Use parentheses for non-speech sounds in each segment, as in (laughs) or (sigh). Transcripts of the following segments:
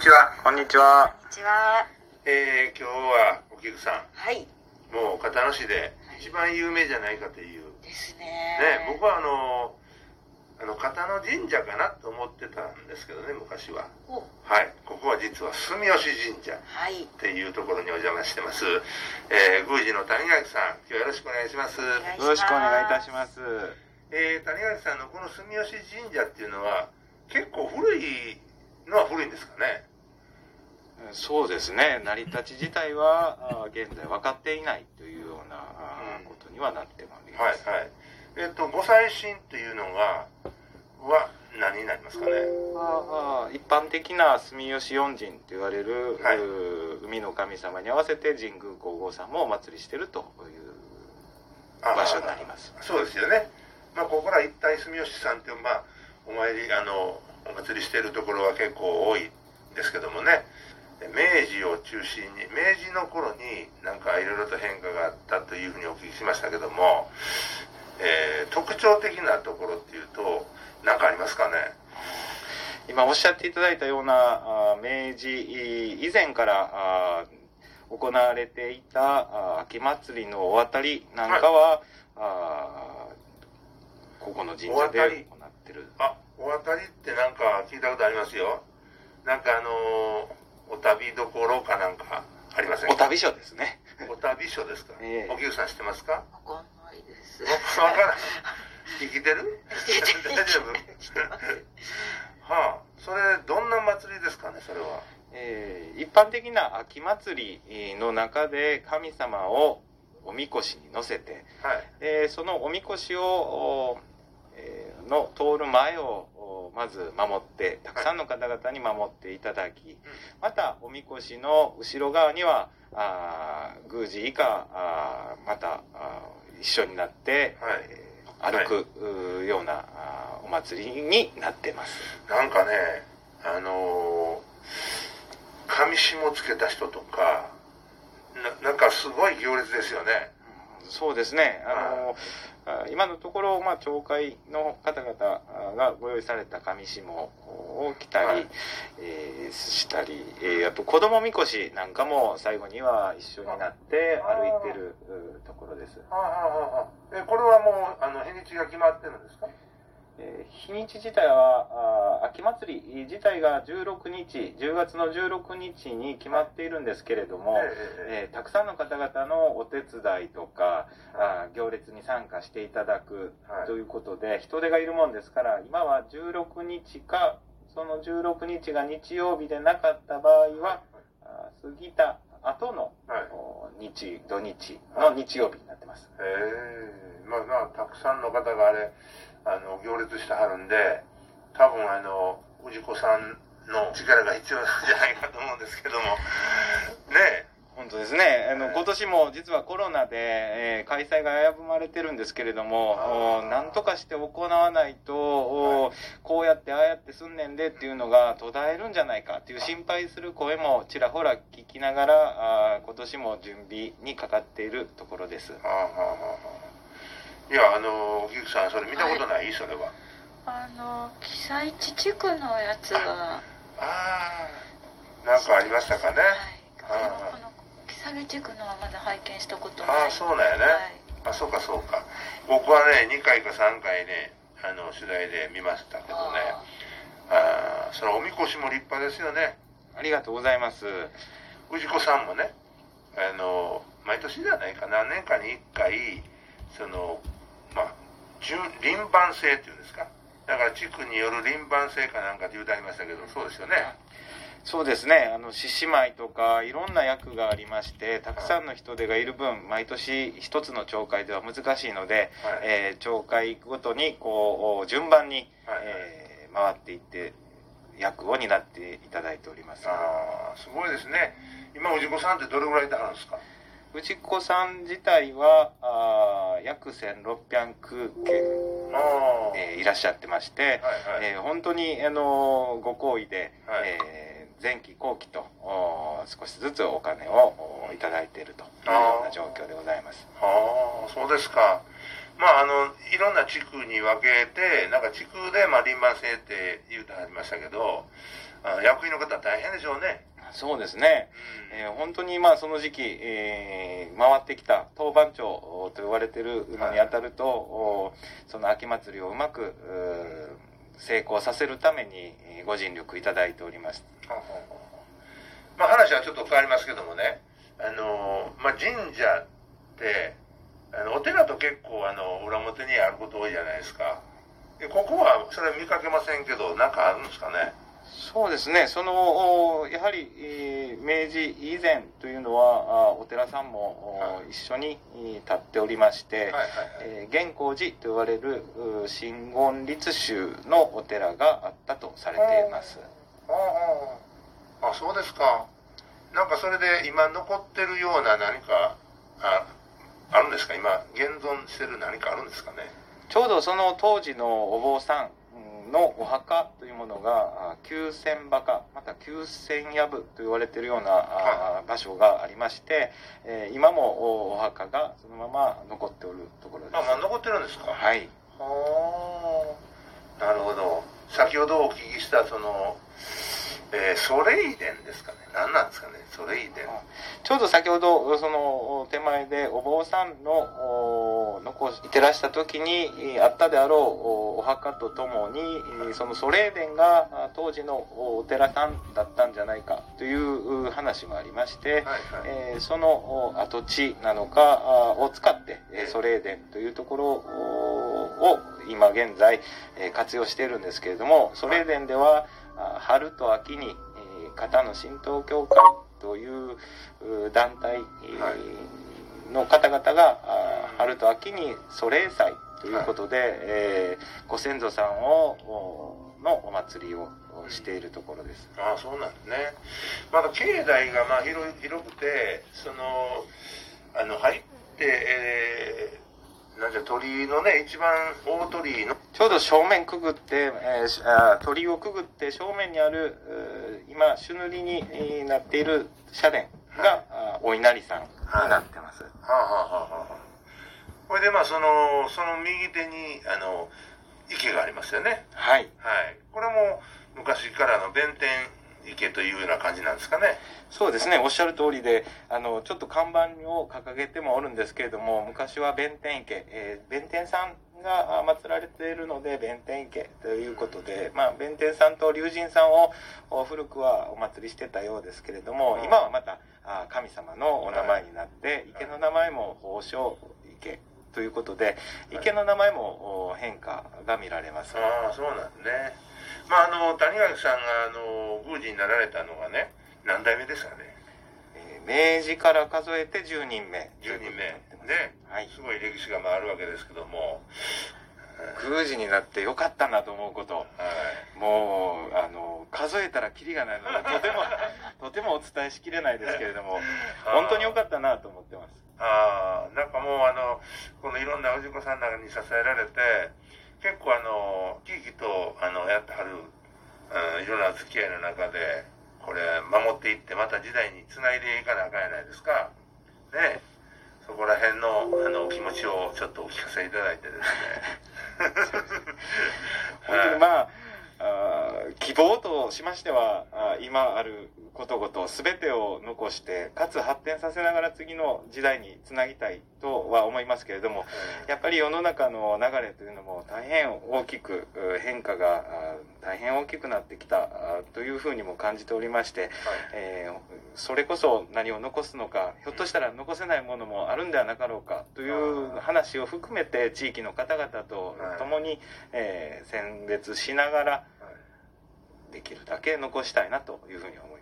にちは。こんにちは。えー、今日はお菊さん、はい。もう片野市で一番有名じゃないかという。ですね。ね、僕はあの、あの、片野神社かなと思ってたんですけどね、昔は。おはい。ここは実は住吉神社はい。っていうところにお邪魔してます。えー、宮司の谷垣さん、今日よろしくお願いします。ますよろしくお願いいたします。えー、谷垣さんのこの住吉神社っていうのは、結構古いのは古いんですかね？そうですね。成り立ち自体はあ現在分かっていないというようなことにはなっておりはいます。はい。えっ、と、ご祭神っていうのが、は何になりますかね？ああ一般的な住吉四神と言われる、はい海の神様に合わせて神宮皇后さんもお祭りしてるというあ場所になります。そうですよね。まあ、ここら一帯住吉さんって、まあ、お参り、あの、お祭りしてるところは結構多いですけどもね。明治を中心に、明治の頃になんかいろいろと変化があったというふうにお聞きしましたけども、えー特徴的なところっていうと、何かありますかね？今おっしゃっていただいたようなあ明治以前からあ行われていたあ秋祭りのお渡りなんかは、あここの神社でり行ってるあ、お渡りってなんか聞いたことありますよ。なんかあのーお旅どころかなんかありませんか？お旅所ですね。お旅所ですか、ええ。お菊さん知ってますか？わかんないです。わからない。生きてる？大丈夫？はあ、それどんな祭りですかね、それは。えー一般的な秋祭りの中で神様をおみこしに乗せて、はい。えーそのおみこしを、おえーの通る前をおまず守ってたくさんの方々に守っていただき、またおみこしの後ろ側にはあー宮司以下あーまたあー一緒になって、はいえー歩く、うーようなあーお祭りになってます。なんかね、あのー、紙紐つけた人とか、ななんかすごい行列ですよね。そうですね。あの、あ今のところ、まあ、町会の方々がご用意された紙紐を着たり、はいえーしたり、えーあと子供みこしなんかも最後には一緒になって歩いてるうところです。え、これはもう、あの、日にちが決まってるんですか？えー日にち自体は、あ秋祭り自体が16日、10月の16日に決まっているんですけれども、えーたくさんの方々のお手伝いとか、あー行列に参加していただくはい。ということで、人手がいるもんですから、今は16日か、その16日が日曜日でなかった場合は、あー過ぎた後の、はい。お日、土日の日曜日になってます。ええまあまあ、たくさんの方があれ、あの、行列してはるんで、多分あの、氏子さんの力が必要なんじゃないかと思うんですけども、ね本当ですね。あの、はい今年も実はコロナで、えー開催が危ぶまれてるんですけれども、なんとかして行わないと、おこうやってああやってすんねんでっていうのが途絶えるんじゃないかっていう心配する声もちらほら聞きながら、あー今年も準備にかかっているところです。え。はあ、はあはあはあ、いや、あの、お菊さん、それ見たことない、それは。あの、被災地地区のやつは、ああ、なんかありましたかね？はい。この、木更地区のはまだ拝見したことない。ああ、そうなんやね。はい。あ、そうか、そうか。僕はね、2回か3回ね、あの、取材で見ましたけどね。ああ、そのおみこしも立派ですよね。ありがとうございます。氏子さんもね、あの、毎年じゃないか、何年かに1回、その、輪番制っていうんですか？だから地区による輪番制かなんかって言うてありましたけど、そうですよね。そうですね。あの、獅子舞とか、いろんな役がありまして、たくさんの人手がいる分、毎年一つの町会では難しいので、はい。えー町会ごとに、こう、順番に、はいはいえー回っていって、役を担っていただいております。ああ、すごいですね。今、氏子さんってどれぐらいいてはるんですか？氏子さん自体は、あー約1600件、ああ、えーいらっしゃってまして、はいはい。えー本当に、あのご好意で、はいえー前期後期とお少しずつお金をおいただいているというような状況でございます。ああ、そうですか。まあ、あの、いろんな地区に分けて、なんか地区で、まあ、輪番制って言うてはりましたけど、あ役員の方は大変でしょうね。そうですね、えー、本当にまあその時期、えー、回ってきた当番長と呼ばれてるのにあたると、はい、その秋祭りをうまく成功させるためにご尽力いただいております。まあ話はちょっと変わりますけどもね、あのまあ、神社ってあのお寺と結構あの裏表にあること多いじゃないですか。ここはそれ見かけませんけど何かあるんですかねそうですね、そのやはり、えー、明治以前というのは、お寺さんも、はい、一緒に立っておりまして、玄光寺と呼ばれる真言律宗のお寺があったとされています。ああそうですか。なんかそれで今残ってるような何かああるんですか？今現存してる何かあるんですかね？ちょうどその当時のお坊さんのお墓というものが九千墓また九千藪と言われているような、はい、場所がありまして、えー、今もお墓がそのまま残っておるところです。あ、まあ、残ってるんですか？はい。はあ。なるほど。先ほどお聞きしたそのえー、ソレイデンですかね。何なんですかね。ソレイデン。ちょうど先ほどその手前でお坊さんの残してらした時にあったであろうお墓とともにそのソレイデンが当時のお寺さんだったんじゃないかという話もありまして、はいはい、えー、その跡地なのかを使ってソレイデンというところを今現在活用しているんですけれどもソレイデンでは春と秋に、えー、片野神道協会という団体の方々が、春と秋に祖霊祭ということで、はい、えー、ご先祖さんをのお祭りをしているところです。ああそうなんですね。まだ境内がまあ広広くてそのあの入って、えなんじゃ鳥居のね一番大鳥居のちょうど正面くぐって、えー、あ鳥居をくぐって正面にある今朱塗りになっている社殿が、はい、お稲荷さんになってます。はあ、はあはあ、これでまあそのその右手にあの池がありますよね。はい。はい。これも昔からの弁天池というような感じなんですかね。そうですね、おっしゃる通りで、あの、ちょっと看板を掲げてもおるんですけれども、昔は弁天池、えー、弁天さんが祀られているので、弁天池ということで、まあ、弁天さんと龍神さんを古くはお祭りしてたようですけれども、今はまた神様のお名前になって、池の名前も宝生池ということで、池の名前も変化が見られます。ああ、そうなんですね。まあ、あの、谷垣さんが、あの、宮司になられたのがね、何代目ですかね。明治から数えて10人目。10人目。ね。はい。すごい歴史が回るわけですけども。宮司になってよかったなと思うこと。はい、もう、あの、数えたらキリがないので、とても、(laughs) とてもお伝えしきれないですけれども、本当によかったなと思ってます。ああ、なんかもうあの、このいろんな氏子さんらに支えられて、結構あの、地域とあのやってはる、うん、いろんな付き合いの中で、これ守っていってまた時代につないでいかなあかんやないですか。ねそこら辺のあの気持ちをちょっとお聞かせいただいてですね。本当にまあ、あ希望としましてはあ今あることごと全てを残してかつ発展させながら次の時代につなぎたいとは思いますけれども、やっぱり世の中の流れというのも大変大きく変化が大変大きくなってきたというふうにも感じておりまして、はい、えー、それこそ何を残すのかひょっとしたら残せないものもあるんではなかろうかという話を含めて地域の方々と共に、はい、えー、選別しながらできるだけ残したいなというふうに思います。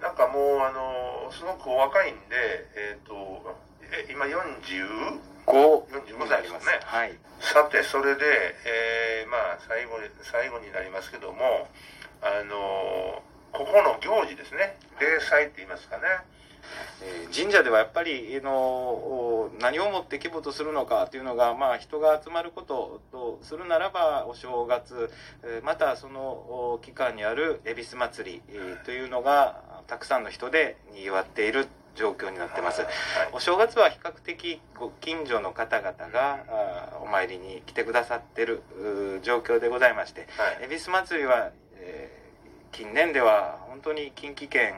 なんかもうあのすごくお若いんで、えっ、ー、とえ今 40? 45歳ですね。はい。さて、それで、えー、まあ、最後に、最後になりますけども、あのここの行事ですね。例祭って言いますかね。えー、神社ではやっぱりの何をもって規模とするのかというのが、まあ、人が集まることとするならばお正月またその期間にある恵比寿祭りというのがたくさんの人でにぎわっている状況になってます、はい、お正月は比較的ご近所の方々がお参りに来てくださってる状況でございまして、はい、恵比寿祭りは、えー、近年では本当に近畿圏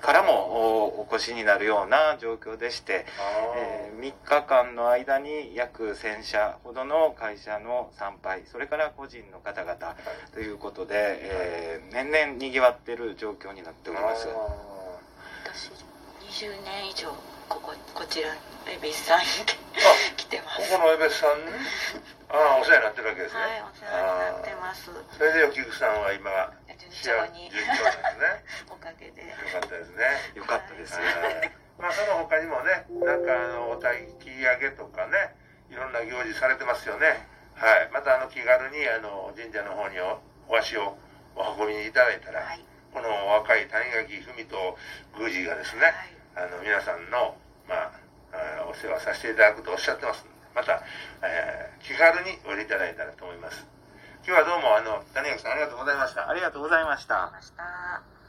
からもおお越しになるような状況でして、あえ3日間の間に約1000社ほどの会社の参拝それから個人の方々ということで、えー年々にぎわっている状況になっております。私20年以上こここちら恵比寿さんに来てまこす。この江別さんね (laughs) ああお世話になってるわけですね、はいお世話になってます。それでお菊さんは今順幸調に順調でよかったですね。よかったです、はい。まあその他にもねなんかあのお焚き上げとかねいろんな行事されてますよね。はい。またあの気軽にあの神社の方におお足をお運びにいただいたら、はい。この若い谷垣文と宮司がですね、はい。あの皆さんの、まあ、お世話させていただくとおっしゃってますのでまた、えー気軽においでいただいたらと思います。今日はどうもあの谷垣さんありがとうございました。ありがとうございました。ました